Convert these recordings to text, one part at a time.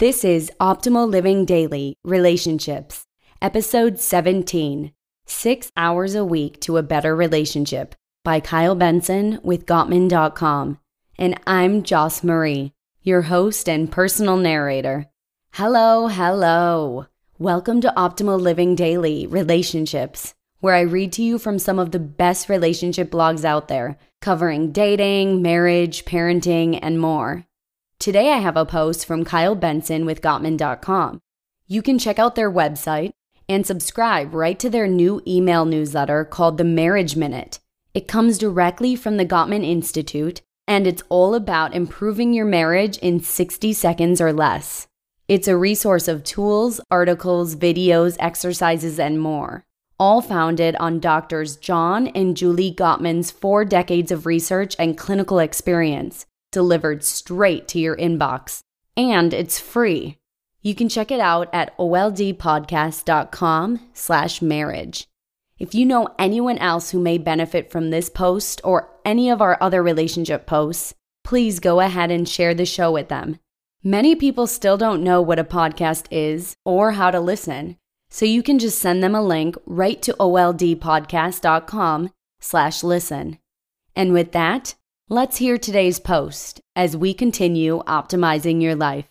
This is Optimal Living Daily Relationships, Episode 17 Six Hours a Week to a Better Relationship by Kyle Benson with Gottman.com. And I'm Joss Marie, your host and personal narrator. Hello, hello. Welcome to Optimal Living Daily Relationships, where I read to you from some of the best relationship blogs out there, covering dating, marriage, parenting, and more. Today I have a post from Kyle Benson with Gottman.com. You can check out their website and subscribe right to their new email newsletter called The Marriage Minute. It comes directly from the Gottman Institute, and it's all about improving your marriage in 60 seconds or less. It's a resource of tools, articles, videos, exercises, and more, all founded on doctors John and Julie Gottman's four decades of research and clinical experience delivered straight to your inbox. And it's free. You can check it out at oldpodcast.com slash marriage. If you know anyone else who may benefit from this post or any of our other relationship posts, please go ahead and share the show with them. Many people still don't know what a podcast is or how to listen, so you can just send them a link right to oldpodcast.com slash listen. And with that, Let's hear today's post as we continue optimizing your life.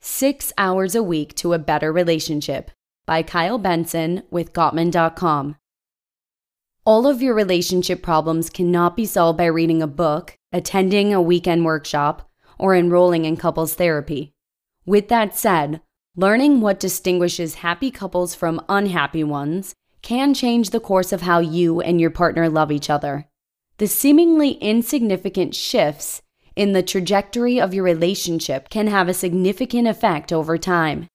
Six Hours a Week to a Better Relationship by Kyle Benson with Gottman.com. All of your relationship problems cannot be solved by reading a book, attending a weekend workshop, or enrolling in couples therapy. With that said, learning what distinguishes happy couples from unhappy ones can change the course of how you and your partner love each other. The seemingly insignificant shifts in the trajectory of your relationship can have a significant effect over time.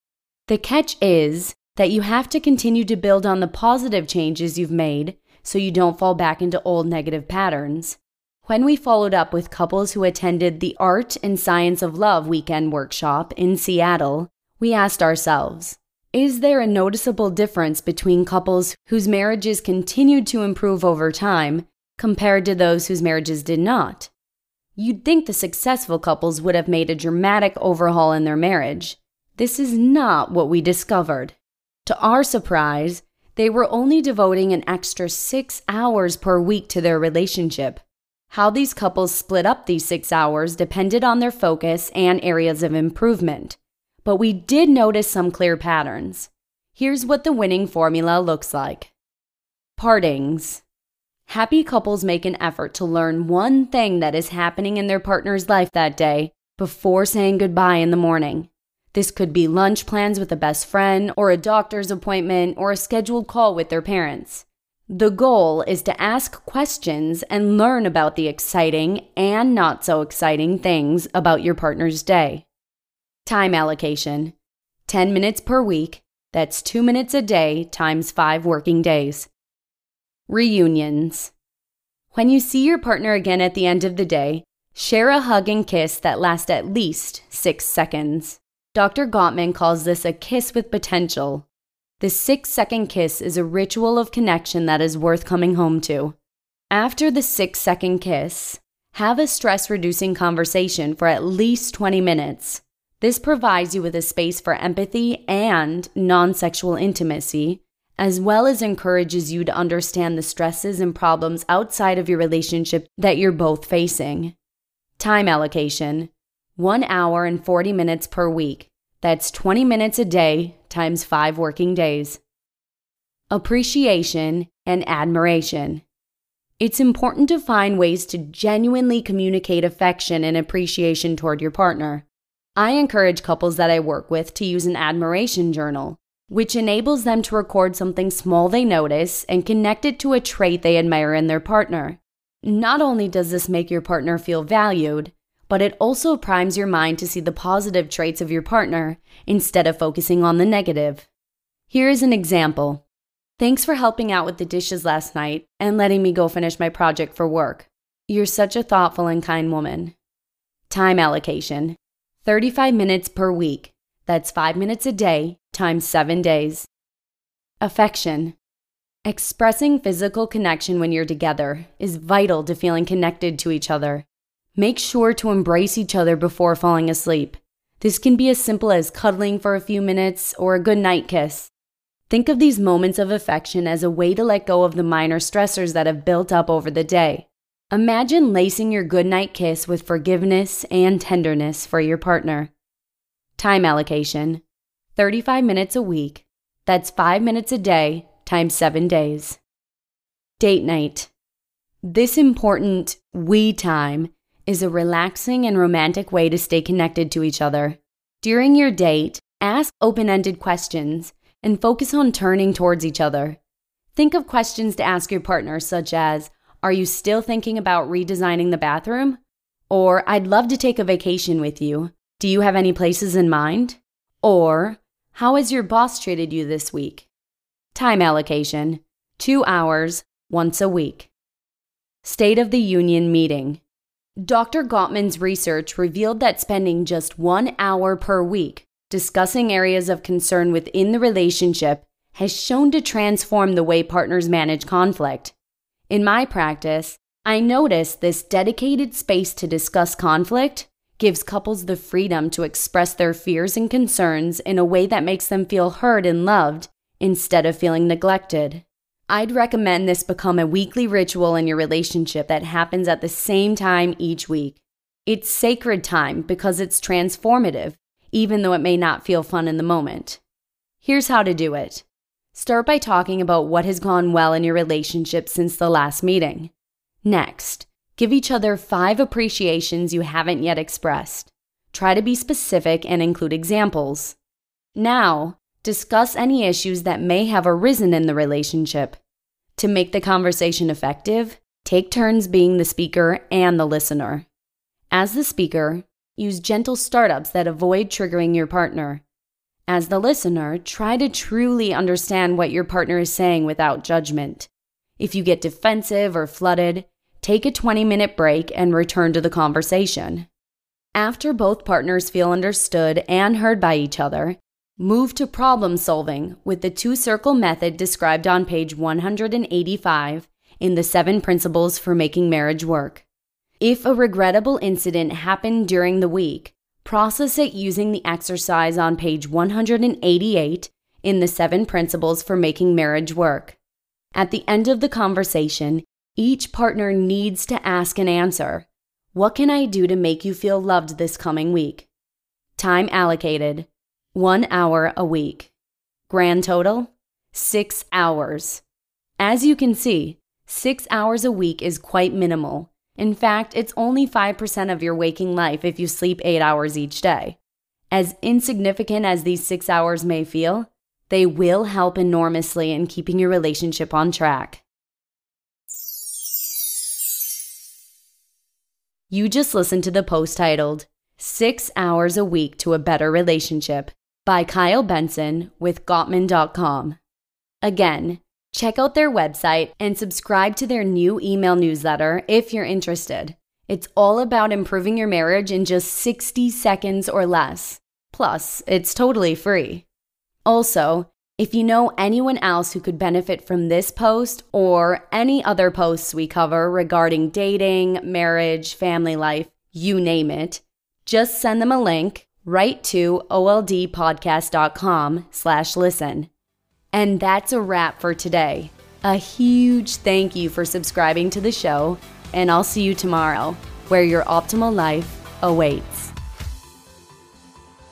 The catch is that you have to continue to build on the positive changes you've made so you don't fall back into old negative patterns. When we followed up with couples who attended the Art and Science of Love weekend workshop in Seattle, we asked ourselves is there a noticeable difference between couples whose marriages continued to improve over time compared to those whose marriages did not? You'd think the successful couples would have made a dramatic overhaul in their marriage. This is not what we discovered. To our surprise, they were only devoting an extra six hours per week to their relationship. How these couples split up these six hours depended on their focus and areas of improvement but we did notice some clear patterns. Here's what the winning formula looks like Partings. Happy couples make an effort to learn one thing that is happening in their partner's life that day before saying goodbye in the morning. This could be lunch plans with a best friend, or a doctor's appointment, or a scheduled call with their parents. The goal is to ask questions and learn about the exciting and not so exciting things about your partner's day. Time allocation 10 minutes per week. That's 2 minutes a day times 5 working days. Reunions. When you see your partner again at the end of the day, share a hug and kiss that last at least 6 seconds. Dr. Gottman calls this a kiss with potential. The 6 second kiss is a ritual of connection that is worth coming home to. After the 6 second kiss, have a stress reducing conversation for at least 20 minutes. This provides you with a space for empathy and non sexual intimacy, as well as encourages you to understand the stresses and problems outside of your relationship that you're both facing. Time allocation 1 hour and 40 minutes per week. That's 20 minutes a day times 5 working days. Appreciation and admiration. It's important to find ways to genuinely communicate affection and appreciation toward your partner. I encourage couples that I work with to use an admiration journal, which enables them to record something small they notice and connect it to a trait they admire in their partner. Not only does this make your partner feel valued, but it also primes your mind to see the positive traits of your partner instead of focusing on the negative. Here is an example. Thanks for helping out with the dishes last night and letting me go finish my project for work. You're such a thoughtful and kind woman. Time allocation. 35 minutes per week. That's 5 minutes a day times 7 days. Affection. Expressing physical connection when you're together is vital to feeling connected to each other. Make sure to embrace each other before falling asleep. This can be as simple as cuddling for a few minutes or a good night kiss. Think of these moments of affection as a way to let go of the minor stressors that have built up over the day. Imagine lacing your goodnight kiss with forgiveness and tenderness for your partner. Time allocation 35 minutes a week. That's 5 minutes a day times 7 days. Date night. This important we time is a relaxing and romantic way to stay connected to each other. During your date, ask open ended questions and focus on turning towards each other. Think of questions to ask your partner, such as Are you still thinking about redesigning the bathroom? Or I'd love to take a vacation with you. Do you have any places in mind? Or How has your boss treated you this week? Time allocation two hours, once a week. State of the Union meeting. Dr. Gottman's research revealed that spending just one hour per week discussing areas of concern within the relationship has shown to transform the way partners manage conflict. In my practice, I notice this dedicated space to discuss conflict gives couples the freedom to express their fears and concerns in a way that makes them feel heard and loved instead of feeling neglected. I'd recommend this become a weekly ritual in your relationship that happens at the same time each week. It's sacred time because it's transformative, even though it may not feel fun in the moment. Here's how to do it start by talking about what has gone well in your relationship since the last meeting. Next, give each other five appreciations you haven't yet expressed. Try to be specific and include examples. Now, Discuss any issues that may have arisen in the relationship. To make the conversation effective, take turns being the speaker and the listener. As the speaker, use gentle startups that avoid triggering your partner. As the listener, try to truly understand what your partner is saying without judgment. If you get defensive or flooded, take a 20 minute break and return to the conversation. After both partners feel understood and heard by each other, Move to problem solving with the two circle method described on page 185 in the seven principles for making marriage work. If a regrettable incident happened during the week, process it using the exercise on page 188 in the seven principles for making marriage work. At the end of the conversation, each partner needs to ask and answer What can I do to make you feel loved this coming week? Time allocated one hour a week. Grand total, six hours. As you can see, six hours a week is quite minimal. In fact, it's only 5% of your waking life if you sleep eight hours each day. As insignificant as these six hours may feel, they will help enormously in keeping your relationship on track. You just listened to the post titled, Six Hours a Week to a Better Relationship by Kyle Benson with Gottman.com. Again, check out their website and subscribe to their new email newsletter if you're interested. It's all about improving your marriage in just 60 seconds or less. Plus, it's totally free. Also, if you know anyone else who could benefit from this post or any other posts we cover regarding dating, marriage, family life, you name it, just send them a link right to oldpodcast.com slash listen. And that's a wrap for today. A huge thank you for subscribing to the show, and I'll see you tomorrow, where your optimal life awaits.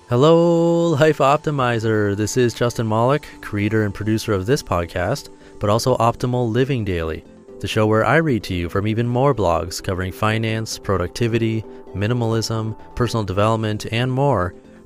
Hello, Life Optimizer. This is Justin Malik, creator and producer of this podcast, but also Optimal Living Daily the show where I read to you from even more blogs covering finance, productivity, minimalism, personal development, and more